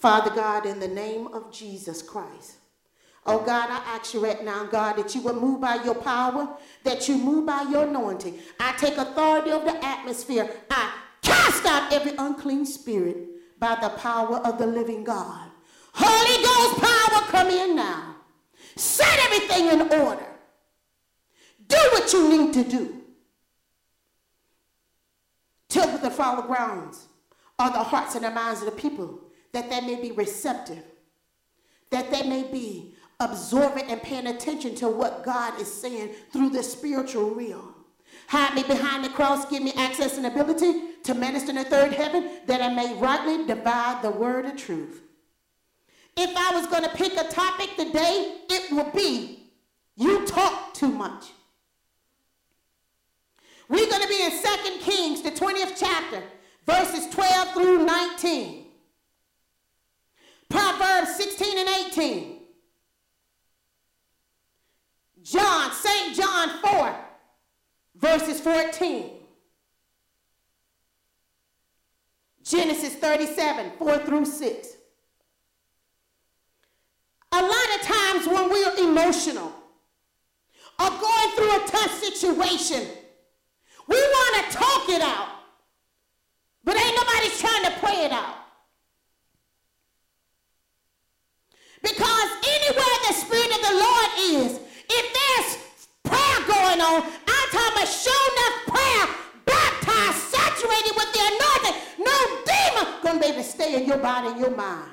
Father God, in the name of Jesus Christ. Oh God, I ask you right now, God, that you would move by your power, that you move by your anointing. I take authority over the atmosphere. I cast out every unclean spirit by the power of the living God. Holy Ghost power, come in now. Set everything in order. Do what you need to do. Till the fallow grounds are the hearts and the minds of the people, that they may be receptive, that they may be absorbing and paying attention to what God is saying through the spiritual realm. Hide me behind the cross, give me access and ability to minister in the third heaven, that I may rightly divide the word of truth. If I was going to pick a topic today, it would be you talk too much. We're going to be in 2 Kings, the 20th chapter, verses 12 through 19. Proverbs 16 and 18. John, St. John 4, verses 14. Genesis 37, 4 through 6. A lot of times when we're emotional or going through a tough situation, we want to talk it out, but ain't nobody's trying to pray it out. To stay in your body and your mind.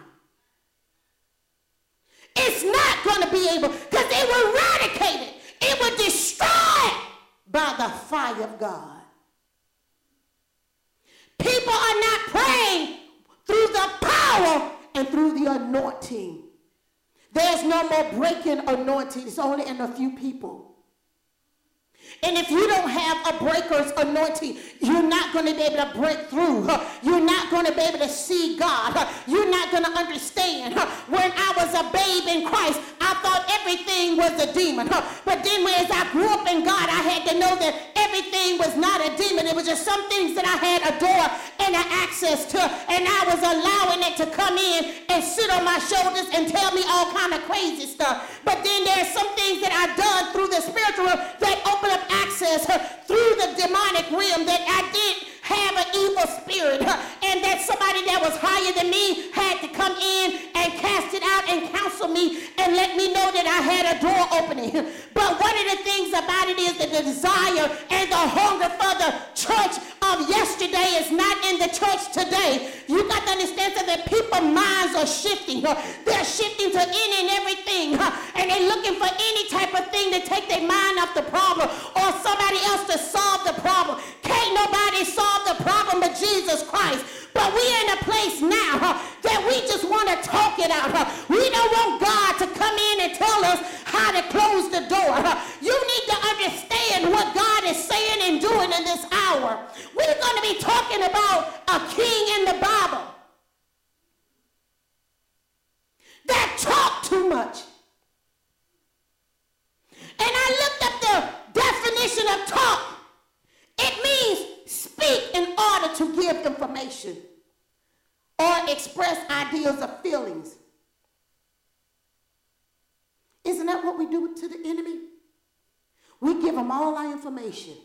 It's not gonna be able, because it will eradicate it. It will destroy it by the fire of God. People are not praying through the power and through the anointing. There's no more breaking anointing. It's only in a few people. And if you don't have a breaker's anointing, you're not going to be able to break through. You're not going to be able to see God. You're not going to understand. When I was a babe in Christ, I thought everything was a demon. But then as I grew up in God, I had to know that everything was not a demon. It was just some things that I had a door and an access to. And I was allowing it to come in and sit on my shoulders and tell me all kind of crazy stuff. But then there's some things that I've done through the spiritual that open up access her through the demonic realm that I did have an evil spirit and that somebody that was higher than me had to come in and cast it out and counsel me and let me know that I had a door opening. But one of the things about it is the desire and the hunger for the church of yesterday is not in the church today. You got to understand that people's minds are shifting. They're shifting to any and everything and they're looking for any type of thing to take their mind off the problem or somebody else to solve the problem. Can't nobody solve the problem but Jesus Christ. But we're in a place now huh, that we just want to talk it out. Huh. We don't want God to come in and tell us how to close the door. Huh. You need to understand what God is saying and doing in this hour. We're going to be talking about a king in the Bible that talked too much. And I looked up the definition of talk. It means speak in order to give information or express ideas or feelings. Isn't that what we do to the enemy? We give him all our information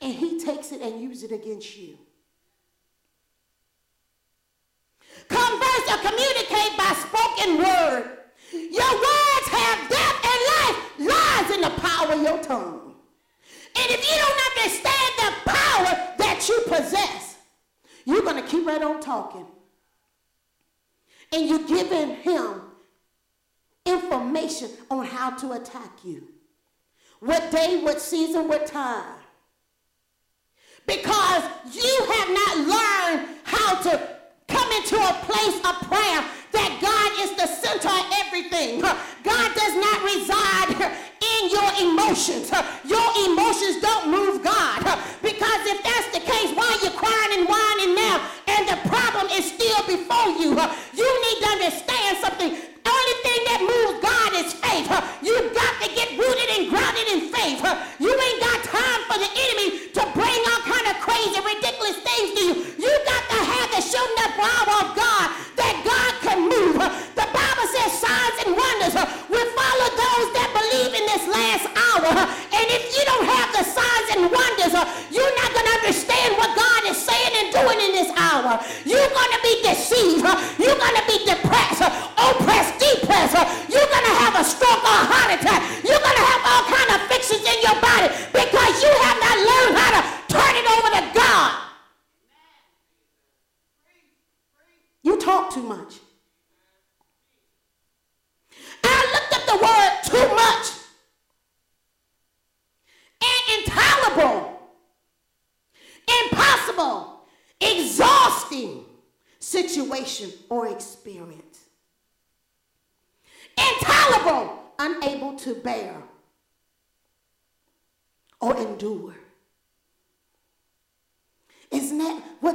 and he takes it and uses it against you. Converse or communicate by spoken word. Your words have death and life lies in the power of your tongue. And if you don't understand the power that you possess, you're going to keep right on talking. And you're giving him information on how to attack you. What day, what season, what time. Because you have not learned how to come into a place of prayer that God is the center of everything. God does not reside in your emotions. Your emotions don't move God. Because if that's the case, why are you crying and whining now and the problem is still before you? You need to understand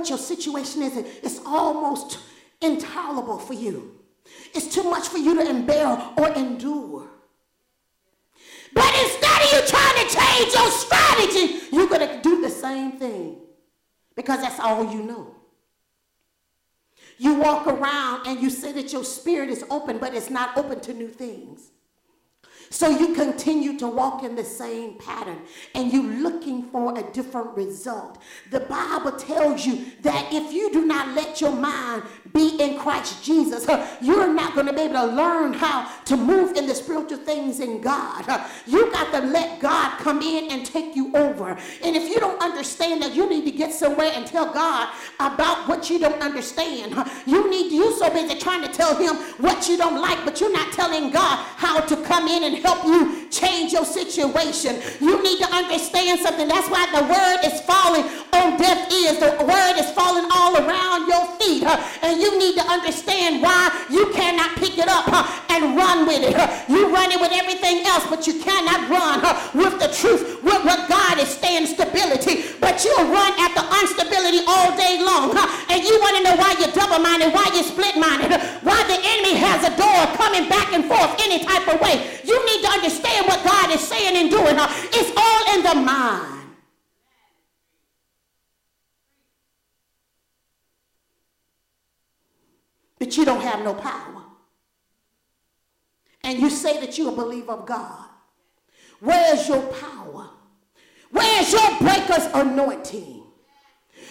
your situation is? It's almost intolerable for you. It's too much for you to bear or endure. But instead of you trying to change your strategy, you're going to do the same thing because that's all you know. You walk around and you say that your spirit is open, but it's not open to new things. So you continue to walk in the same pattern and you're looking for a different result. The Bible tells you that if you do not let your mind be in Christ Jesus, you're not going to be able to learn how to move in the spiritual things in God. You got to let God come in and take you over. And if you don't understand that, you need to get somewhere and tell God about what you don't understand. You need you so busy trying to tell him what you don't like, but you're not telling God how to come in and help you change your situation. You need to understand something. That's why the word is falling on deaf ears. The word is falling all around your feet. Huh? And you need to understand why you cannot pick it up huh, and run with it. Huh? You run it with everything else, but you cannot run with the truth, with what God is staying stability. But you'll run after instability all day long. And you want to know why you're double-minded, why you're split-minded, why the enemy has a door coming back and forth any type of way. You need to understand what God is saying and doing. Uh, it's all in the mind. But you don't have no power. And you say that you're a believer of God. Where's your power? Where's your breaker's anointing?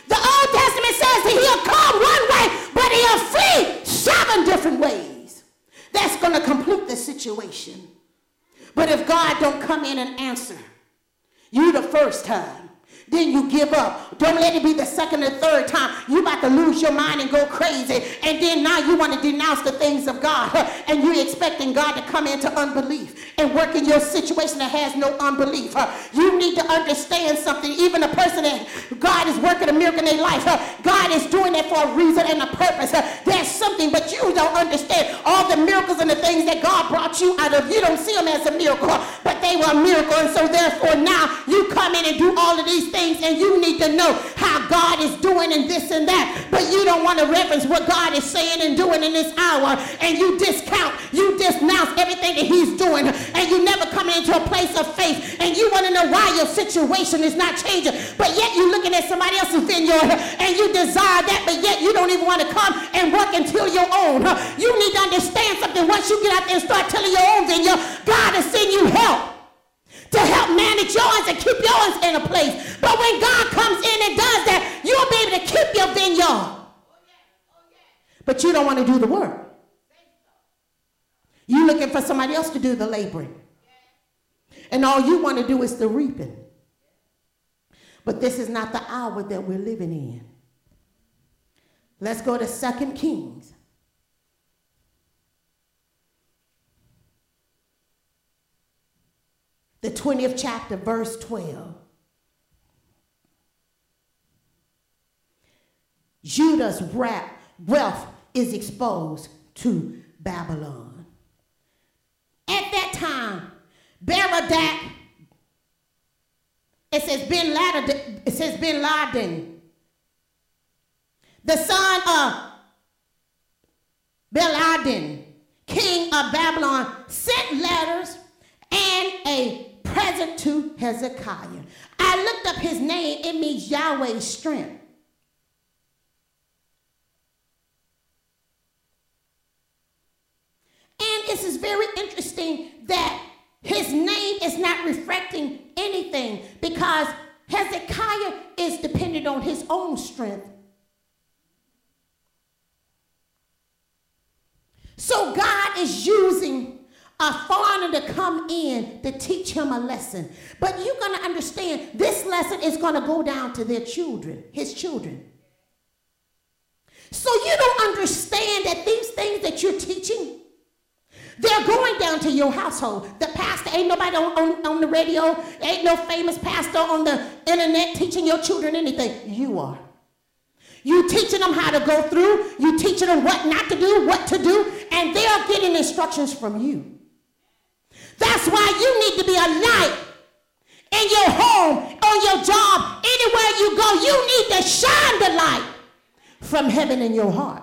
The Old Testament says that he'll come one way, but he'll flee seven different ways. That's going to complete the situation. But if God don't come in and answer you the first time, then you give up. Don't let it be the second or third time. You about to lose your mind and go crazy. And then now you want to denounce the things of God. And you're expecting God to come into unbelief and work in your situation that has no unbelief. You need to understand something. Even a person that God is working a miracle in their life, God is doing it for a reason and a purpose. There's something, but you don't understand all the miracles and the things that God brought you out of. You don't see them as a miracle, but they were a miracle. And so therefore now you come in and do all of these things and you need to know how God is doing and this and that. But you don't want to reference what God is saying and doing in this hour. And you discount, you disnounce everything that he's doing. And you never come into a place of faith. And you want to know why your situation is not changing. But yet you're looking at somebody else's vineyard and you desire that. But yet you don't even want to come and work until your own. You need to understand something. Once you get out there and start telling your own vineyard, God is sending you help to help manage yours and keep yours in a place. But when God comes in and does that, you'll be able to keep your vineyard. But you don't want to do the work. You're looking for somebody else to do the laboring. And all you want to do is the reaping. But this is not the hour that we're living in. Let's go to Second Kings the 20th chapter, verse 12. Judah's wealth is exposed to Babylon. At that time, Berodach, it says Ben Laden, it says Ben Laden, the son of Beladen, king of Babylon, sent letters and a present to Hezekiah. I looked up his name, it means Yahweh's strength. And this is very interesting that his name is not reflecting anything because Hezekiah is dependent on his own strength. So God is using a foreigner to come in to teach him a lesson. But you're going to understand this lesson is going to go down to their children, his children. So you don't understand that these things that you're teaching, they're going down to your household. The pastor, ain't nobody on, on, on the radio, ain't no famous pastor on the internet teaching your children anything. You are. You teaching them how to go through, you teaching them what not to do, what to do, and they're getting instructions from you. That's why you need to be a light in your home, on your job, anywhere you go. You need to shine the light from heaven in your heart.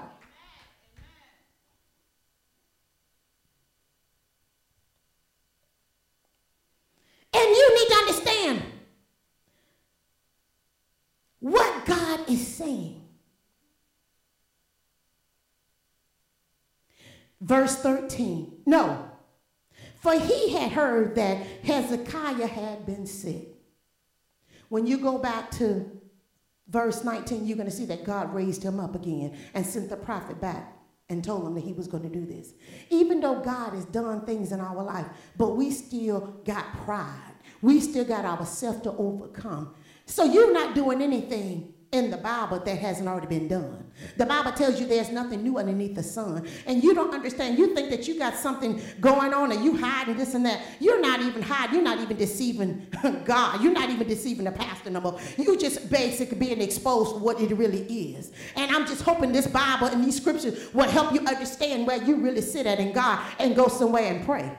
And you need to understand what God is saying. Verse 13. No. For he had heard that Hezekiah had been sick. When you go back to verse 19, you're going to see that God raised him up again and sent the prophet back and told him that he was going to do this. Even though God has done things in our life, but we still got pride. We still got ourselves to overcome. So you're not doing anything in the Bible that hasn't already been done. The Bible tells you there's nothing new underneath the sun. And you don't understand. You think that you got something going on and you hiding this and that. You're not even hiding. You're not even deceiving God. You're not even deceiving the pastor no more. You just basically being exposed to what it really is. And I'm just hoping this Bible and these scriptures will help you understand where you really sit at in God and go somewhere and pray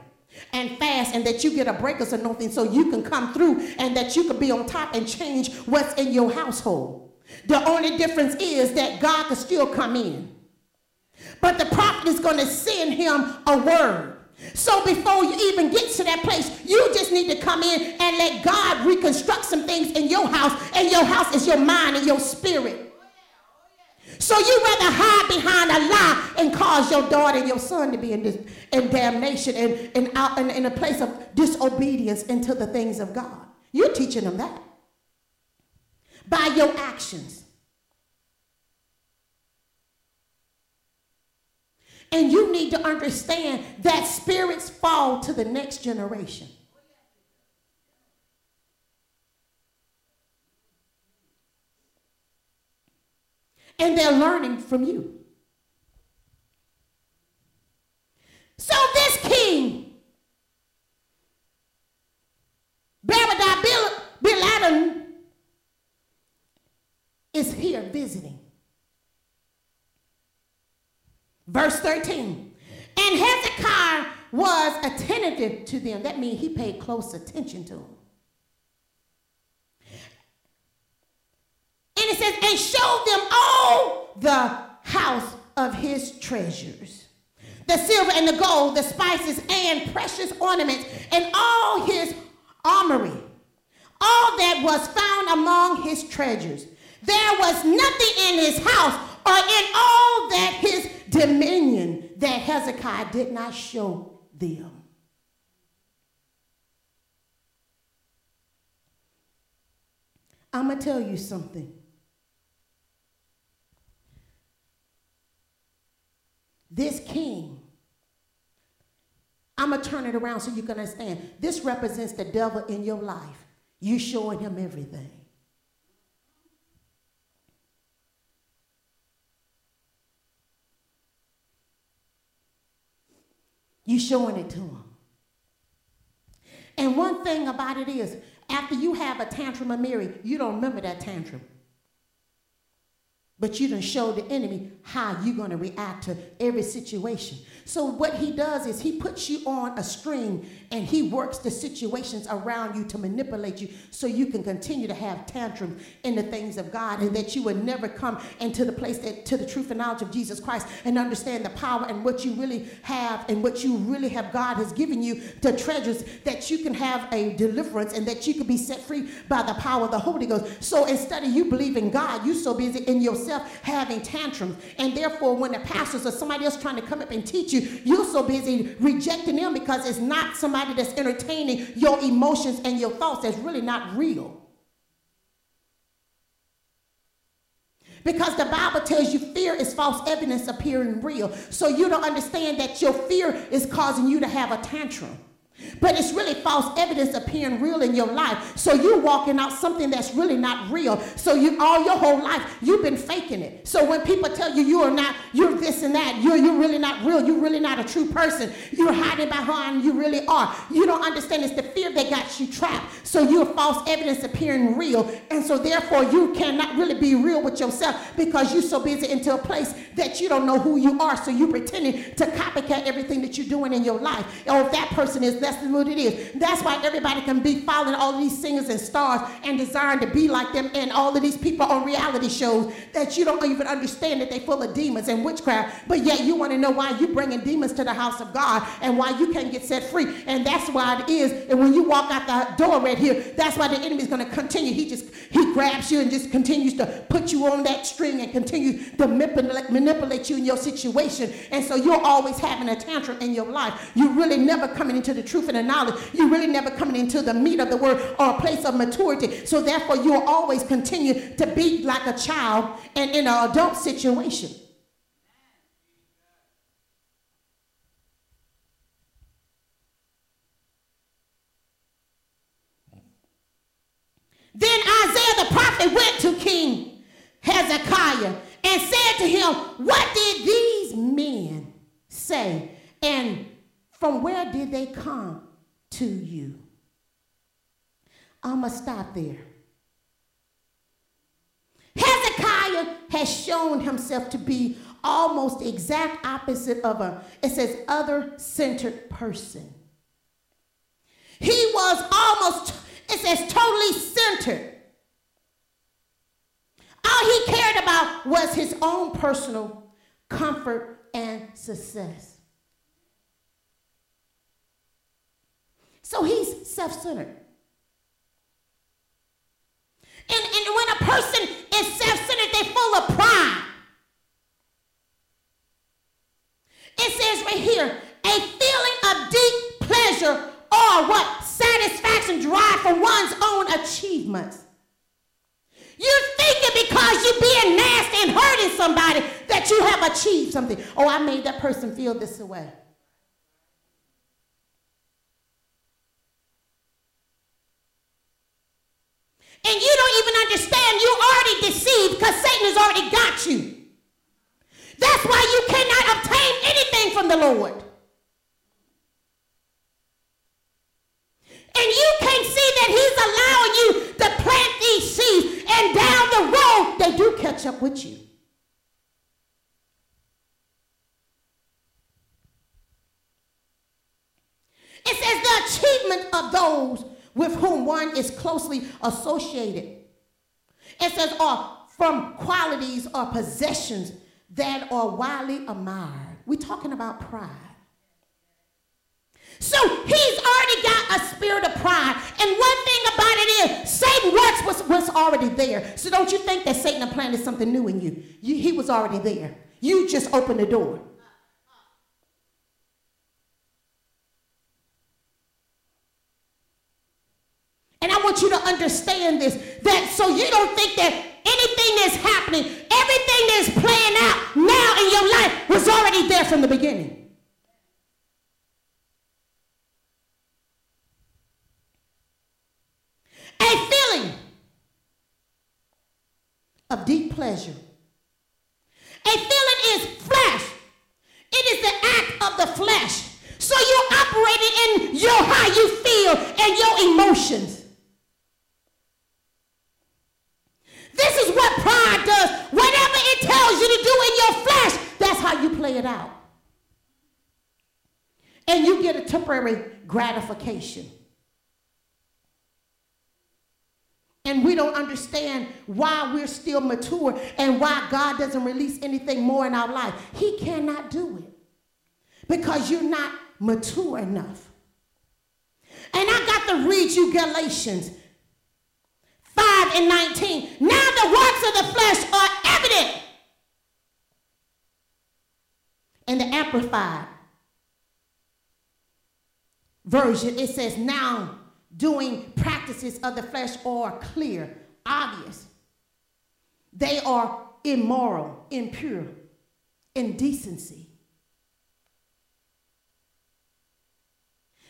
and fast and that you get a breakers something so you can come through and that you can be on top and change what's in your household. The only difference is that God can still come in. But the prophet is going to send him a word. So before you even get to that place, you just need to come in and let God reconstruct some things in your house. And your house is your mind and your spirit. So you rather hide behind a lie and cause your daughter and your son to be in, this, in damnation and, and out in, in a place of disobedience into the things of God. You're teaching them that by your actions. And you need to understand that spirits fall to the next generation. And they're learning from you. So this king, Bill Adam, is here visiting. Verse 13. And Hezekiah was attentive to them. That means he paid close attention to them. And it says, and showed them all the house of his treasures the silver and the gold, the spices and precious ornaments, and all his armory, all that was found among his treasures. There was nothing in his house or in all that his dominion that Hezekiah did not show them. I'm going to tell you something. This king, I'm going to turn it around so you can understand. This represents the devil in your life. You showing him everything. You showing it to them. And one thing about it is, after you have a tantrum of Mary, you don't remember that tantrum. But you don't show the enemy how you're going to react to every situation. So what he does is he puts you on a string and he works the situations around you to manipulate you so you can continue to have tantrums in the things of God and that you would never come into the place that to the truth and knowledge of Jesus Christ and understand the power and what you really have and what you really have God has given you the treasures that you can have a deliverance and that you can be set free by the power of the Holy Ghost. So instead of you believing God, you're so busy in yourself having tantrums. And therefore when the pastors or somebody else trying to come up and teach you, you're so busy rejecting them because it's not somebody that's entertaining your emotions and your thoughts that's really not real. Because the Bible tells you fear is false evidence appearing real. So you don't understand that your fear is causing you to have a tantrum. But it's really false evidence appearing real in your life. So you're walking out something that's really not real. So you all your whole life you've been faking it. So when people tell you you are not, you're this and that, you're you're really not real, you're really not a true person. You're hiding behind you really are. You don't understand it's the fear that got you trapped. So you're false evidence appearing real. And so therefore you cannot really be real with yourself because you're so busy into a place that you don't know who you are. So you're pretending to copycat everything that you're doing in your life. If that person is that's it is. That's why everybody can be following all these singers and stars and desiring to be like them and all of these people on reality shows that you don't even understand that they're full of demons and witchcraft. But yet you want to know why you're bringing demons to the house of God and why you can't get set free. And that's why it is. And when you walk out the door right here, that's why the enemy is going to continue. He just, he grabs you and just continues to put you on that string and continue to manipulate, manipulate you in your situation. And so you're always having a tantrum in your life. You're really never coming into the truth knowledge. You're really never coming into the meat of the word or a place of maturity. So therefore, you'll always continue to be like a child and in an adult situation. Then Isaiah the prophet went to King Hezekiah and said to him, What did these men say? From where did they come? to you. I'm going to stop there. Hezekiah has shown himself to be almost the exact opposite of a, it says, other centered person. He was almost, it says, totally centered. All he cared about was his own personal comfort and success. So he's self centered. And, and when a person is self centered, they're full of pride. It says right here a feeling of deep pleasure or what? Satisfaction derived from one's own achievements. You're thinking because you're being nasty and hurting somebody that you have achieved something. Oh, I made that person feel this way. And you don't even understand you're already deceived because Satan has already got you. That's why you cannot obtain anything from the Lord. And you can't see that he's allowing you to plant these seeds, and down the road, they do catch up with you. It says the achievement of those with whom one is closely associated. It says, or from qualities or possessions that are widely admired. We're talking about pride. So he's already got a spirit of pride. And one thing about it is, Satan works what's, what's already there. So don't you think that Satan planted something new in you. you he was already there. You just opened the door. And I want you to understand this that so you don't think that anything that's happening, everything that's playing out now in your life was already there from the beginning. A feeling of deep pleasure. A feeling is flesh. It is the act of the flesh. So you're operating in your how you feel and your emotions. This is what pride does. Whatever it tells you to do in your flesh, that's how you play it out. And you get a temporary gratification. And we don't understand why we're still mature and why God doesn't release anything more in our life. He cannot do it because you're not mature enough. And I got to read you Galatians 5 and 19. Now the works of the flesh are evident. In the Amplified version, it says, Now doing practices of the flesh are clear, obvious. They are immoral, impure, indecency,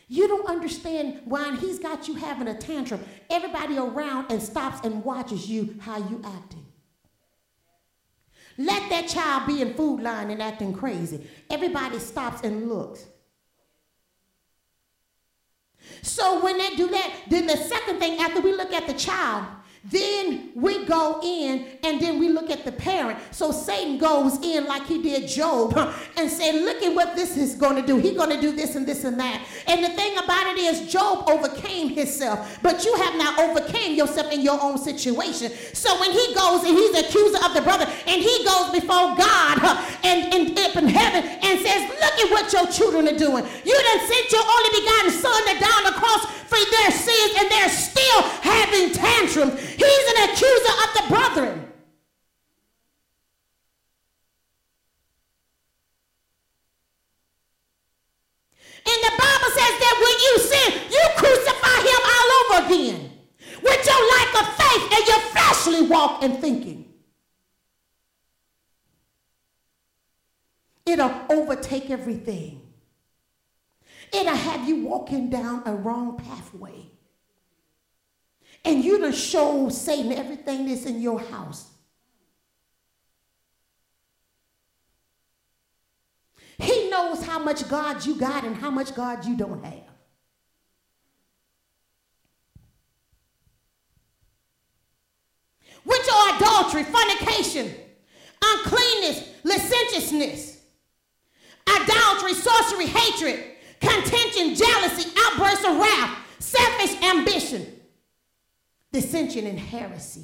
You don't understand why he's got you having a tantrum. Everybody around and stops and watches you how you acting. Let that child be in food line and acting crazy. Everybody stops and looks. So when they do that, then the second thing after we look at the child, then we go in and then we look at the parent. So Satan goes in like he did Job and say, look at what this is going to do. He's going to do this and this and that. And the thing about it is Job overcame himself, but you have not overcame yourself in your own situation. So when he goes and he's the accuser of the brother and he goes before God and, and up in heaven and says, look at what your children are doing. You done sent your only begotten son to down the cross for their sins and they're still having tantrums. He's an accuser of the brethren. And the Bible says that when you sin, you crucify him all over again with your lack of faith and your fleshly walk and thinking. It'll overtake everything. It'll have you walking down a wrong pathway. And you done show Satan everything that's in your house. He knows how much God you got and how much God you don't have. Which are adultery, fornication, uncleanness, licentiousness, idolatry, sorcery, hatred, contention, jealousy, outbursts of wrath, selfish ambition, dissension, and heresy.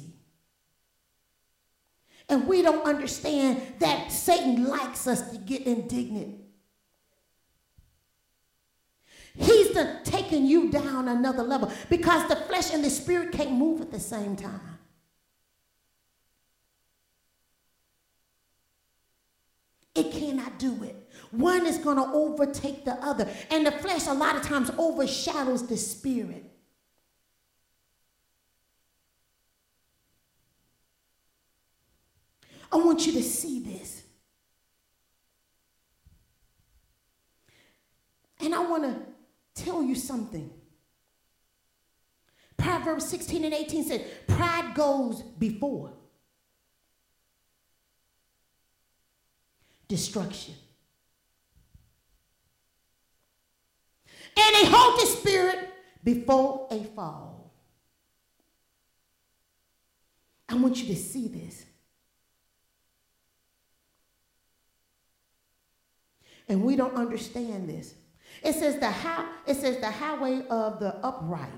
And we don't understand that Satan likes us to get indignant. He's the, taking you down another level because the flesh and the spirit can't move at the same time. It cannot do it. One is going to overtake the other. And the flesh, a lot of times, overshadows the spirit. I want you to see this. And I want to tell you something. Proverbs 16 and 18 said, Pride goes before destruction. and a haughty spirit before a fall. I want you to see this. And we don't understand this. It says the how, it says the highway of the upright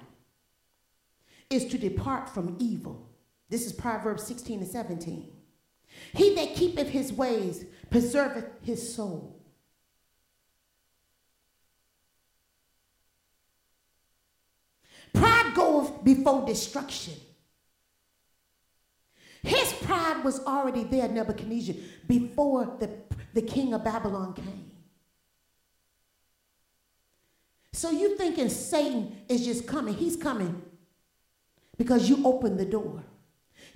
is to depart from evil. This is Proverbs 16 and 17. He that keepeth his ways preserveth his soul. Pride goes before destruction. His pride was already there, Nebuchadnezzar, before the, the king of Babylon came. So you thinking Satan is just coming. He's coming because you opened the door.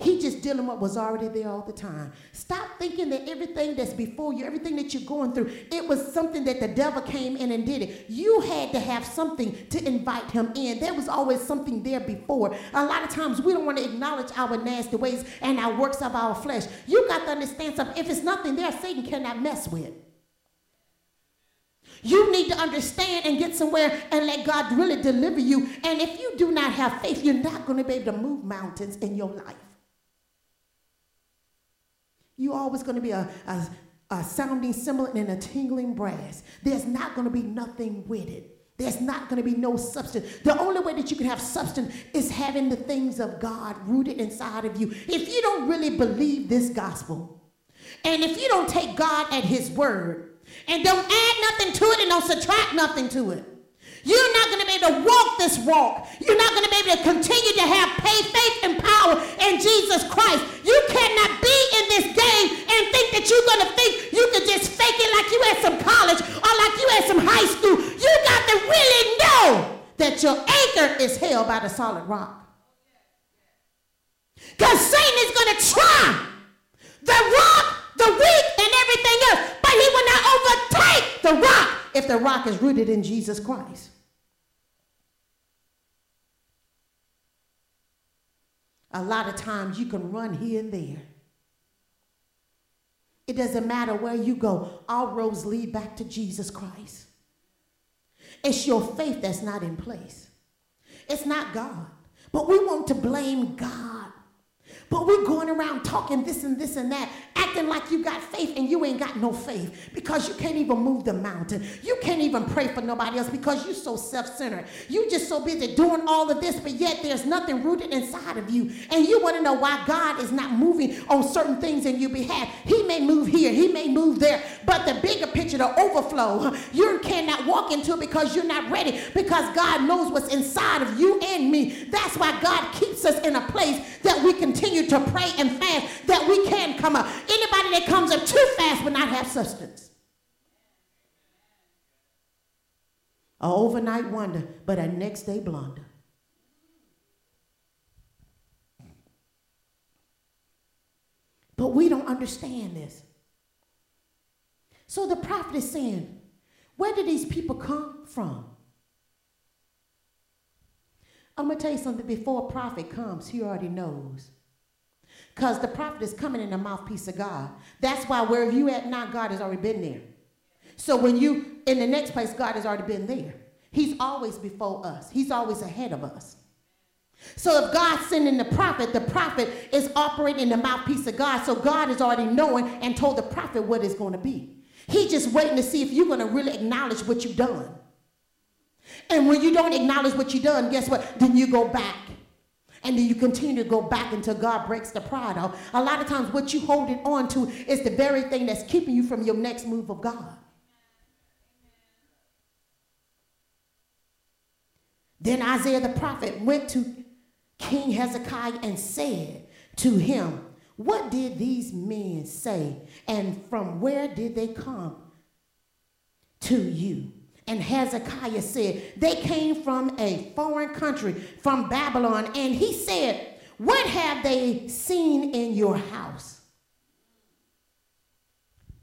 He just dealing what was already there all the time. Stop thinking that everything that's before you, everything that you're going through, it was something that the devil came in and did it. You had to have something to invite him in. There was always something there before. A lot of times we don't want to acknowledge our nasty ways and our works of our flesh. You got to understand something. If it's nothing there, Satan cannot mess with. You need to understand and get somewhere and let God really deliver you. And if you do not have faith, you're not going to be able to move mountains in your life. You're always going to be a, a, a sounding cymbal and a tingling brass. There's not going to be nothing with it. There's not going to be no substance. The only way that you can have substance is having the things of God rooted inside of you. If you don't really believe this gospel, and if you don't take God at His word, and don't add nothing to it and don't subtract nothing to it, you're not going to be able to walk this walk. You're not going to be able to continue to have faith and power in Jesus Christ. You cannot be in this game and think that you're going to think you can just fake it like you at some college or like you at some high school. You got to really know that your anchor is held by the solid rock. Because Satan is going to try the rock, the weak, and everything else, but he will not overtake the rock if the rock is rooted in Jesus Christ. A lot of times you can run here and there. It doesn't matter where you go, all roads lead back to Jesus Christ. It's your faith that's not in place, it's not God. But we want to blame God but we're going around talking this and this and that, acting like you got faith and you ain't got no faith because you can't even move the mountain. You can't even pray for nobody else because you're so self centered. You're just so busy doing all of this, but yet there's nothing rooted inside of you. And you want to know why God is not moving on certain things in your behalf. He may move here, He may move there, but the bigger picture, the overflow, you cannot walk into it because you're not ready because God knows what's inside of you and me. That's why God keeps us in a place that we continue continue to pray and fast that we can come up. Anybody that comes up too fast will not have substance. A overnight wonder, but a next day blunder. But we don't understand this. So the prophet is saying, where did these people come from? I'm going to tell you something. Before a prophet comes, he already knows. Because the prophet is coming in the mouthpiece of God. That's why where you at now, God has already been there. So when you in the next place, God has already been there. He's always before us. He's always ahead of us. So if God's sending the prophet, the prophet is operating in the mouthpiece of God. So God is already knowing and told the prophet what it's going to be. He's just waiting to see if you're going to really acknowledge what you've done. And when you don't acknowledge what you've done, guess what? Then you go back and then you continue to go back until God breaks the pride out. A lot of times, what you holding on to is the very thing that's keeping you from your next move of God. Then Isaiah the prophet went to King Hezekiah and said to him, What did these men say, and from where did they come to you? And Hezekiah said, They came from a foreign country, from Babylon. And he said, What have they seen in your house?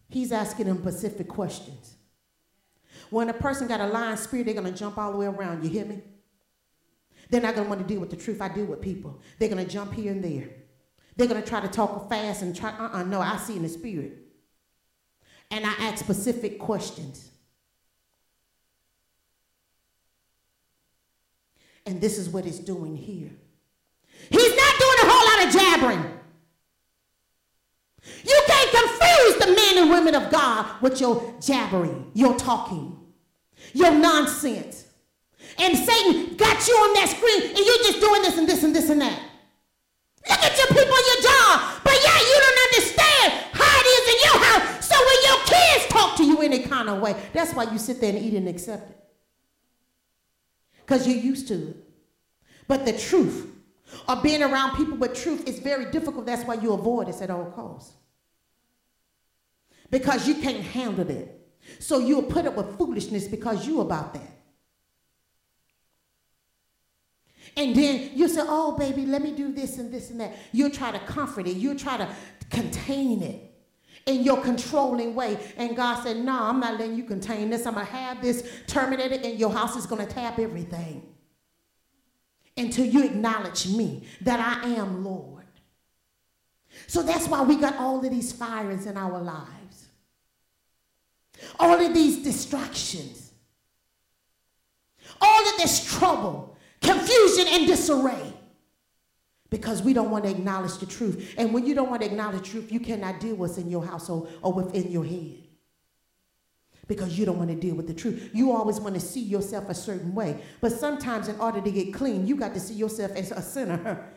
He's asking them specific questions. When a person got a lying spirit, they're going to jump all the way around. You hear me? They're not going to want to deal with the truth. I deal with people. They're going to jump here and there. They're going to try to talk fast and try, uh uh-uh, no, I see in the spirit. And I ask specific questions. And this is what it's doing here. He's not doing a whole lot of jabbering. You can't confuse the men and women of God with your jabbering, your talking, your nonsense. And Satan got you on that screen and you're just doing this and this and this and that. Look at your people, your job. But yeah, you don't understand how it is in your house. So when your kids talk to you any kind of way, that's why you sit there and eat and accept it because you're used to it. But the truth, or being around people with truth, is very difficult. That's why you avoid it at all costs. Because you can't handle it. So you'll put up with foolishness because you about that. And then you say, oh, baby, let me do this and this and that. You'll try to comfort it. You'll try to contain it in your controlling way. And God said, No, I'm not letting you contain this. I'm going to have this terminated, and your house is going to tap everything until you acknowledge me that I am Lord. So that's why we got all of these fires in our lives, all of these distractions, all of this trouble, confusion, and disarray because we don't want to acknowledge the truth. And when you don't want to acknowledge the truth, you cannot deal with what's in your household or within your head because you don't want to deal with the truth. You always want to see yourself a certain way. But sometimes, in order to get clean, you got to see yourself as a sinner.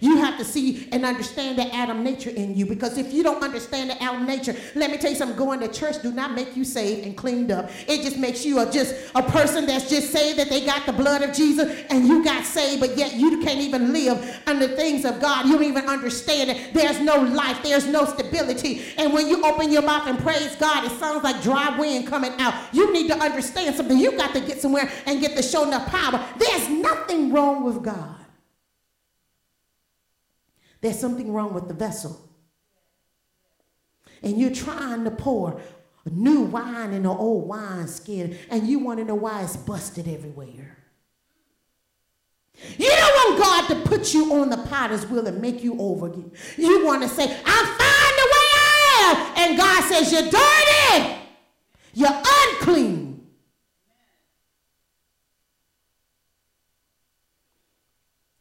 You have to see and understand the Adam nature in you because if you don't understand the Adam nature, let me tell you something, going to church do not make you saved and cleaned up. It just makes you a, just a person that's just saved that they got the blood of Jesus and you got saved, but yet you can't even live under things of God. You don't even understand it. There's no life, there's no stability. And when you open your mouth and praise God, it sounds like dry wind coming out. You need to understand something. You got to get somewhere and get the show enough power. There's nothing wrong with God. There's something wrong with the vessel. And you're trying to pour new wine in an old wine skin, and you want to know why it's busted everywhere. You don't want God to put you on the potter's wheel and make you over again. You want to say, I'm fine the way I am. And God says, You're dirty. You're unclean.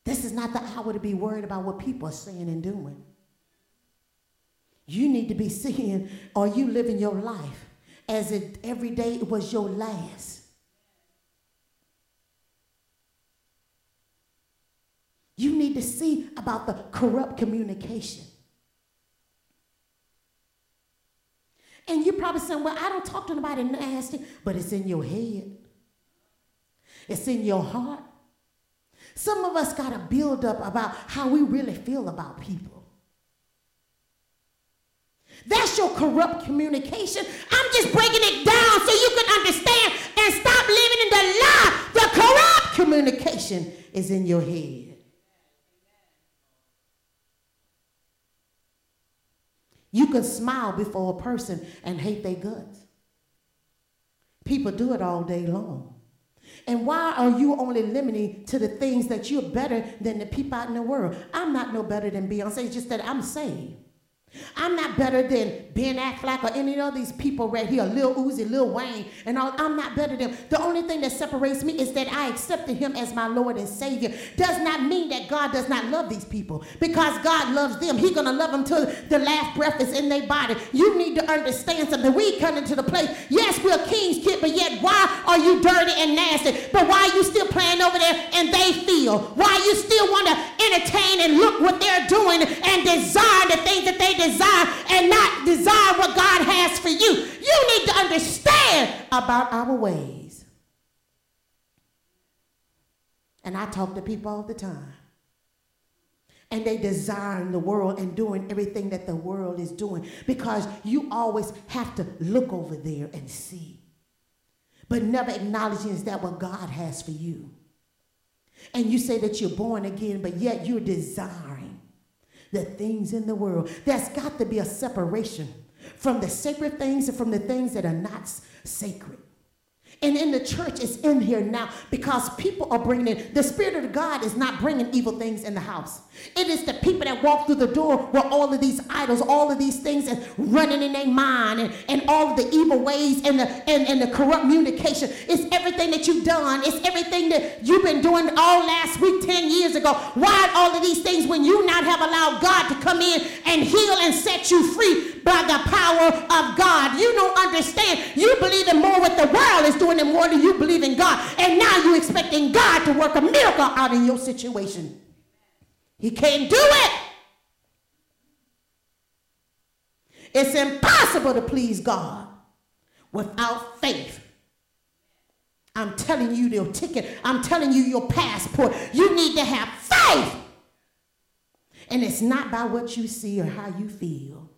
This is not the hour to be worried about what people are saying and doing. You need to be seeing, are you living your life as if every day it was your last? You need to see about the corrupt communication. And you're probably saying, well, I don't talk to nobody nasty, but it's in your head. It's in your heart. Some of us got to build up about how we really feel about people. That's your corrupt communication. I'm just breaking it down so you can understand and stop living in the lie. The corrupt communication is in your head. You can smile before a person and hate their guts. People do it all day long. And why are you only limiting to the things that you're better than the people out in the world? I'm not no better than Beyonce, it's just that I'm saved. I'm not better than Ben Affleck or any of these people right here, Lil Uzi, Lil Wayne, and all. I'm not better than them. The only thing that separates me is that I accepted him as my Lord and Savior. Does not mean that God does not love these people because God loves them. He's gonna love them till the last breath is in their body. You need to understand something. We come into the place. Yes, we're king's kid, but yet why are you dirty and nasty? But why are you still playing over there and they feel? Why you still want to entertain and look what they're doing and desire the things that they desire and not desire what God has for you. You need to understand about our ways. And I talk to people all the time. And they desire the world and doing everything that the world is doing because you always have to look over there and see. But never acknowledging is that what God has for you. And you say that you're born again, but yet you're desiring the things in the world. There's got to be a separation from the sacred things and from the things that are not sacred. And in the church, it's in here now because people are bringing in, the Spirit of God is not bringing evil things in the house. It is the people that walk through the door where all of these idols, all of these things are running in their mind and, and all of the evil ways and the, and, and the corrupt communication. It's everything that you've done. It's everything that you've been doing all last week, 10 years ago. Why all of these things when you not have allowed God to come in and heal and set you free by the power of God? You don't understand. You believe in more what the world is doing than more than you believe in God. And now you're expecting God to work a miracle out in your situation. He can't do it. It's impossible to please God without faith. I'm telling you your ticket. I'm telling you your passport. You need to have faith. And it's not by what you see or how you feel.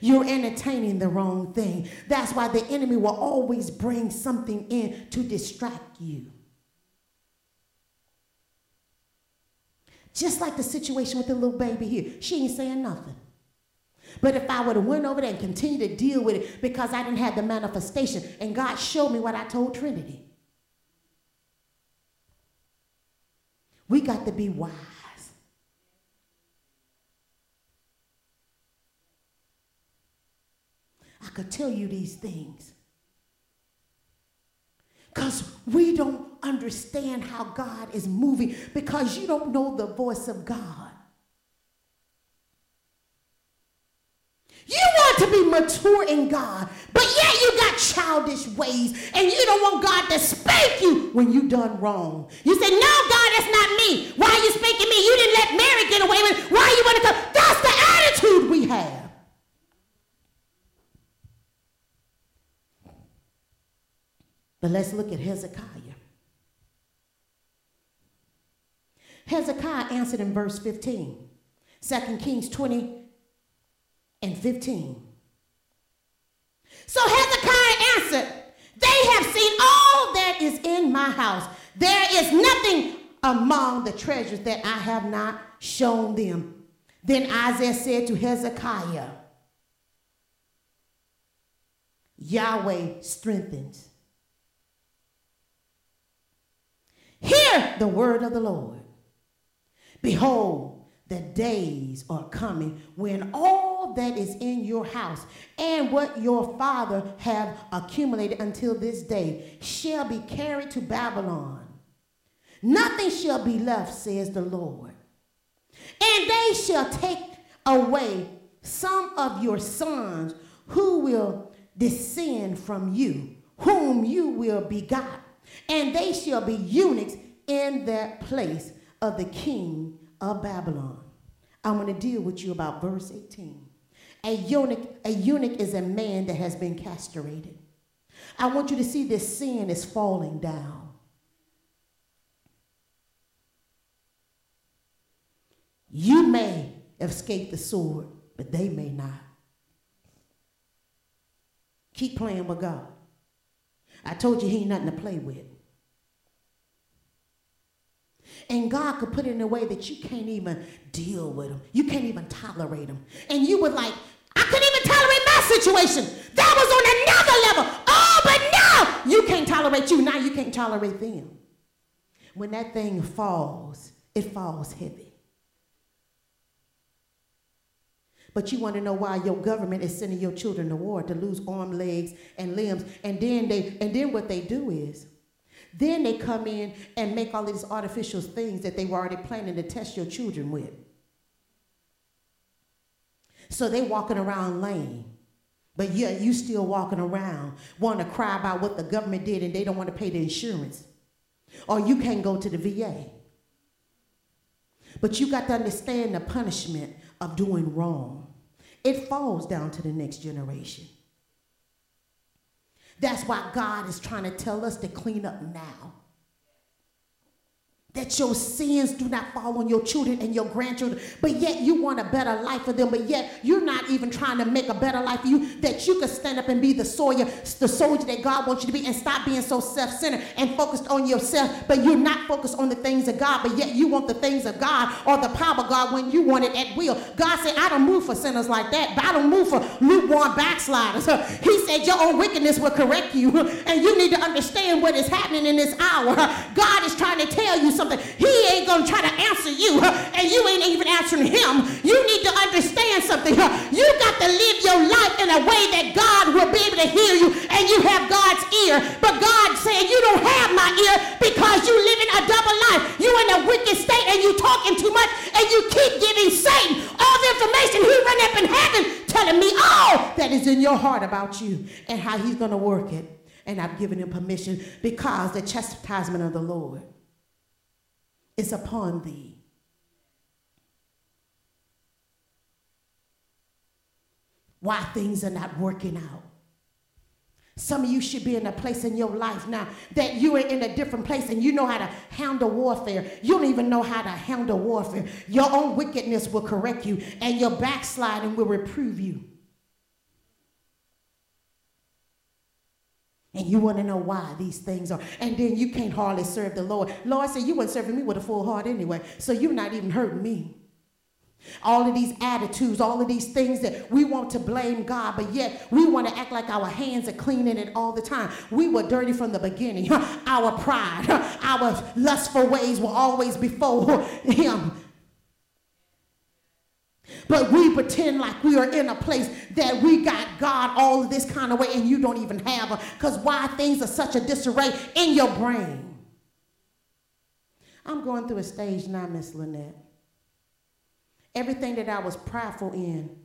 You're entertaining the wrong thing. That's why the enemy will always bring something in to distract you. Just like the situation with the little baby here. She ain't saying nothing. But if I would have went over there and continued to deal with it because I didn't have the manifestation and God showed me what I told Trinity. We got to be wise. I could tell you these things. Because we don't understand how God is moving because you don't know the voice of God. You want to be mature in God, but yet you got childish ways and you don't want God to spank you when you done wrong. You say, no, God, that's not me. Why are you spanking me? You didn't let Mary get away with it. Why you want to come? That's the attitude we have. But let's look at Hezekiah. Hezekiah answered in verse 15, 2 Kings 20 and 15. So Hezekiah answered, They have seen all that is in my house. There is nothing among the treasures that I have not shown them. Then Isaiah said to Hezekiah, Yahweh strengthens Hear the word of the Lord. Behold, the days are coming when all that is in your house and what your father have accumulated until this day shall be carried to Babylon. Nothing shall be left, says the Lord. And they shall take away some of your sons who will descend from you, whom you will begot, and they shall be eunuchs in that place of the king of Babylon. I'm going to deal with you about verse 18. A eunuch, a eunuch is a man that has been castrated. I want you to see this sin is falling down. You may escape the sword, but they may not. Keep playing with God. I told you he ain't nothing to play with. And God could put it in a way that you can't even deal with him. You can't even tolerate him. And you were like, I couldn't even tolerate my situation. That was on another level. Oh, but now you can't tolerate you. Now you can't tolerate them. When that thing falls, it falls heavy. But you want to know why your government is sending your children to war to lose arm, legs, and limbs. And then they and then what they do is then they come in and make all these artificial things that they were already planning to test your children with. So they walking around lame. But yet you still walking around wanting to cry about what the government did and they don't want to pay the insurance. Or you can't go to the VA. But you got to understand the punishment of doing wrong. It falls down to the next generation. That's why God is trying to tell us to clean up now that your sins do not fall on your children and your grandchildren, but yet you want a better life for them, but yet you're not even trying to make a better life for you, that you can stand up and be the soldier, the soldier that God wants you to be, and stop being so self-centered and focused on yourself, but you're not focused on the things of God, but yet you want the things of God or the power of God when you want it at will. God said, I don't move for sinners like that, but I don't move for lukewarm backsliders. He said, your own wickedness will correct you, and you need to understand what is happening in this hour. God is trying to tell you something. He ain't to try to answer you, and you ain't even answering him. You need to understand something. You got to live your life in a way that God will be able to hear you, and you have God's ear. But God said, You don't have my ear because you live in a double life. You in a wicked state, and you talking too much, and you keep giving Satan all the information he run up in heaven telling me all that is in your heart about you and how he's going to work it. And I've given him permission because the chastisement of the Lord is upon thee. Why things are not working out. Some of you should be in a place in your life now that you are in a different place and you know how to handle warfare. You don't even know how to handle warfare. Your own wickedness will correct you, and your backsliding will reprove you. And you want to know why these things are. And then you can't hardly serve the Lord. Lord said, You weren't serving me with a full heart anyway. So you're not even hurting me. All of these attitudes, all of these things that we want to blame God, but yet we want to act like our hands are cleaning it all the time. We were dirty from the beginning. Our pride, our lustful ways were always before Him. But we pretend like we are in a place that we got God all this kind of way and you don't even have her. Because why things are such a disarray in your brain. I'm going through a stage now, Miss Lynette. Everything that I was prideful in,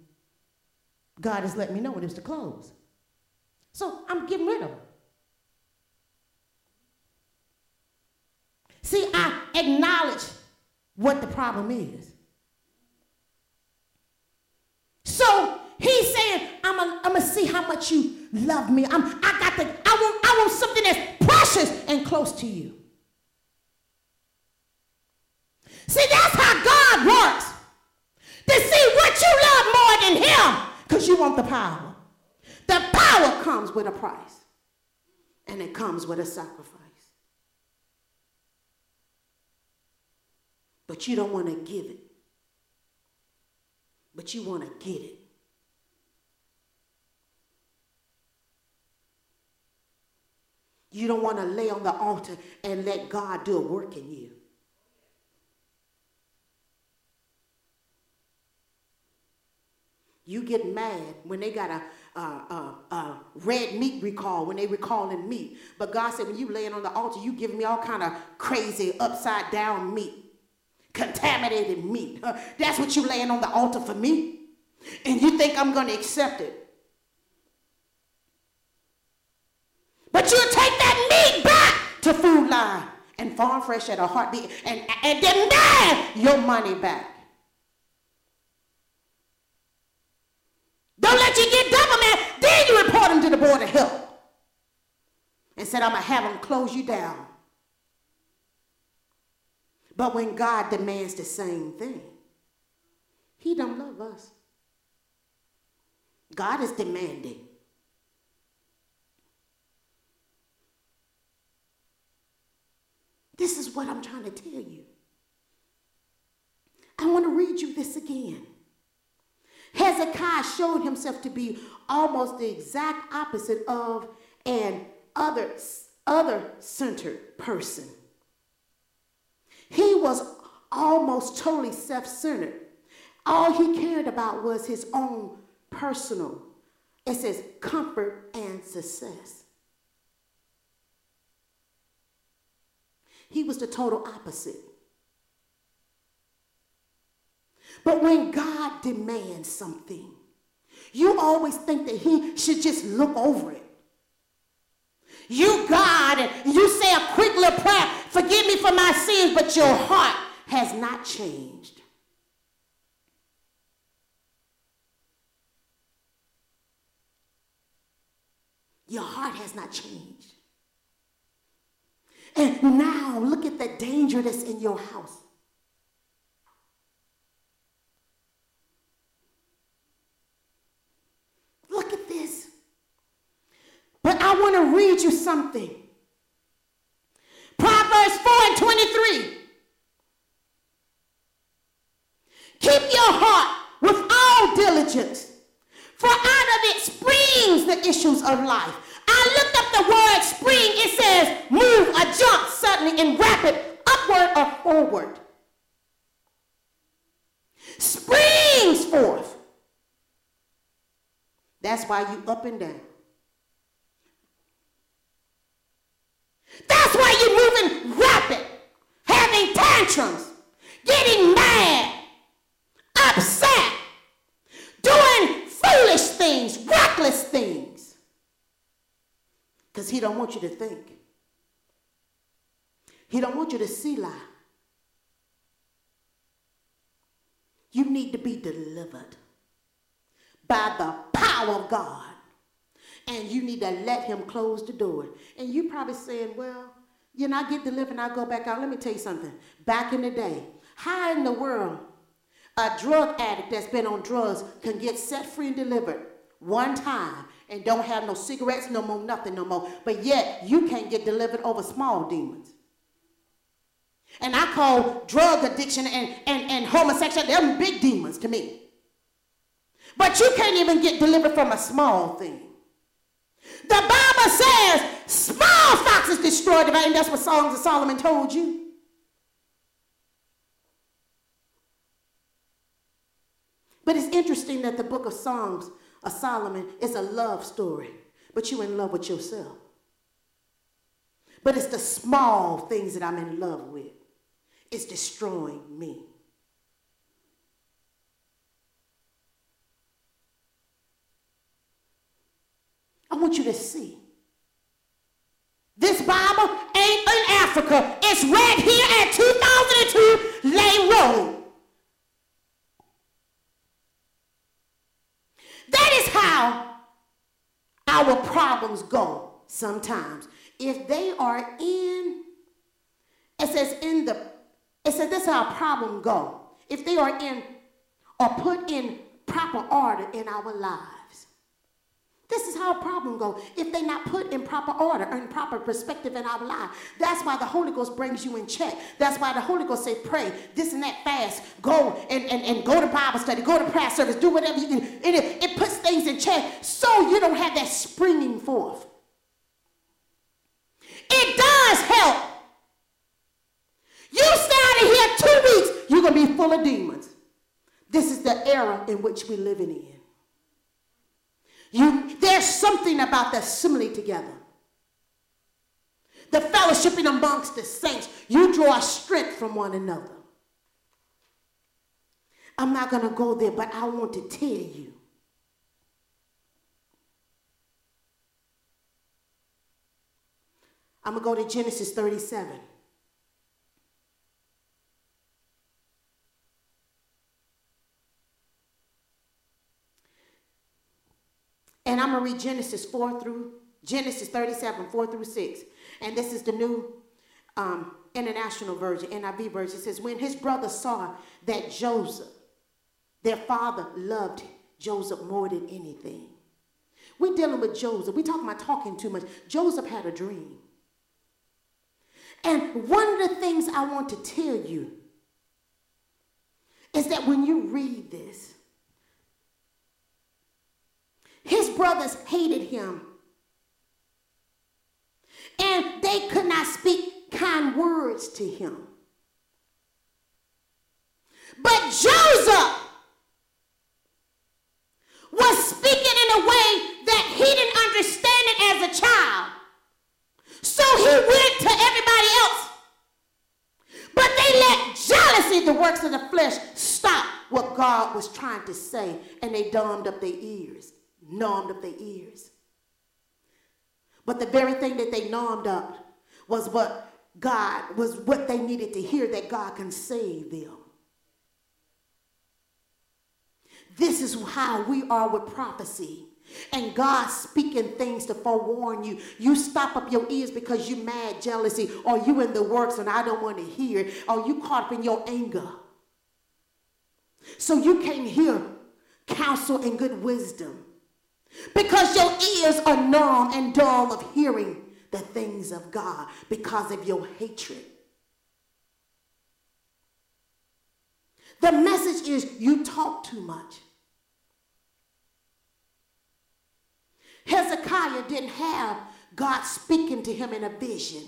God has let me know it is to close. So I'm getting rid of them. See, I acknowledge what the problem is. So he's saying, I'm gonna see how much you love me. I'm, I got the, I want, I want something that's precious and close to you. See, that's how God works. To see what you love more than him, because you want the power. The power comes with a price, and it comes with a sacrifice. But you don't want to give it but you want to get it. You don't want to lay on the altar and let God do a work in you. You get mad when they got a, a, a, a, red meat recall, when they recalling meat. But God said, when you laying on the altar, you giving me all kind of crazy upside down meat, contaminated meat. That's what you laying on the altar for me. And you think I'm going to accept it. But you'll take that meat back to Food Lion and Farm Fresh at a heartbeat and, and demand your money back. Don't let you get man. Then you report them to the Board of Health and said, I'm going to have them close you down. But when God demands the same thing, he don't love us. God is demanding. This is what I'm trying to tell you. I want to read you this again. Hezekiah showed himself to be almost the exact opposite of an other, other centered person. He was almost totally self centered. All he cared about was his own personal, it says, comfort and success. He was the total opposite. But when God demands something, you always think that He should just look over it. You, God, and you say a quick little prayer, forgive me for my sins, but your heart has not changed. Your heart has not changed. And now look at the danger that's in your house. Look at this. But I want to read you something. Proverbs 4 and 23. Keep your heart with all diligence, for out of it springs the issues of life. I looked up the word spring. It says move, a jump suddenly and rapid, upward or forward. Springs forth. That's why you up and down. That's why you're moving rapid, having tantrums, getting mad, upset, doing foolish things, reckless things. Because he don't want you to think. He don't want you to see lie. You need to be delivered by the power of God. And you need to let him close the door. And you probably saying, well, you know, I get delivered and I go back out. Let me tell you something. Back in the day, how in the world a drug addict that's been on drugs can get set free and delivered one time and don't have no cigarettes, no more, nothing no more. But yet you can't get delivered over small demons. And I call drug addiction and, and, and homosexuality, they're big demons to me. But you can't even get delivered from a small thing. The Bible says small foxes destroy the vine. That's what Songs of Solomon told you. But it's interesting that the book of Songs of Solomon is a love story, but you're in love with yourself. But it's the small things that I'm in love with. It's destroying me. I want you to see. This Bible ain't in Africa. It's right here at 2002 Lane Road. That is how our problems go sometimes. If they are in, it says in the, it says this is how a problem go. If they are in or put in proper order in our lives. This is how a problem goes if they're not put in proper order or in proper perspective in our life. That's why the Holy Ghost brings you in check. That's why the Holy Ghost say, pray, this and that fast, go and, and, and go to Bible study, go to prayer service, do whatever you can. And it, it puts things in check so you don't have that springing forth. It does help. You stay out of here two weeks, you're going to be full of demons. This is the era in which we're living in. You, there's something about the assembly together. The fellowshipping amongst the saints. You draw strength from one another. I'm not going to go there, but I want to tell you. I'm going to go to Genesis 37. And I'm going to read Genesis 4 through Genesis 37, 4 through 6. And this is the new um, international version, NIV version. It says, When his brothers saw that Joseph, their father, loved Joseph more than anything. We're dealing with Joseph. We're talking about talking too much. Joseph had a dream. And one of the things I want to tell you is that when you read this, his brothers hated him. And they could not speak kind words to him. But Joseph was speaking in a way that he didn't understand it as a child. So he went to everybody else. But they let jealousy, the works of the flesh, stop what God was trying to say, and they dumbed up their ears numbed up their ears. But the very thing that they numbed up was what God, was what they needed to hear that God can save them. This is how we are with prophecy. And God speaking things to forewarn you. You stop up your ears because you mad jealousy, or you in the works and I don't want to hear, or you caught up in your anger. So you can't hear counsel and good wisdom. Because your ears are numb and dull of hearing the things of God because of your hatred. The message is you talk too much. Hezekiah didn't have God speaking to him in a vision.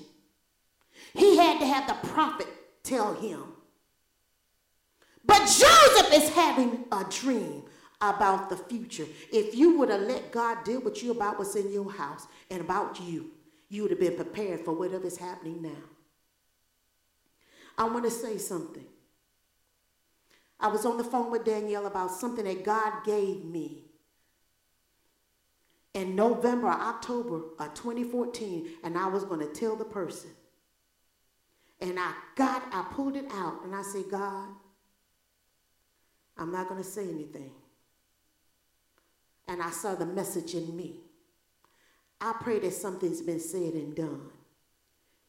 He had to have the prophet tell him. But Joseph is having a dream about the future. If you would have let God deal with you about what's in your house and about you, you would have been prepared for whatever is happening now. I want to say something. I was on the phone with Danielle about something that God gave me in November or October of 2014, and I was going to tell the person. And I got, I pulled it out, and I said, God, I'm not going to say anything and I saw the message in me. I pray that something's been said and done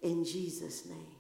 in Jesus' name.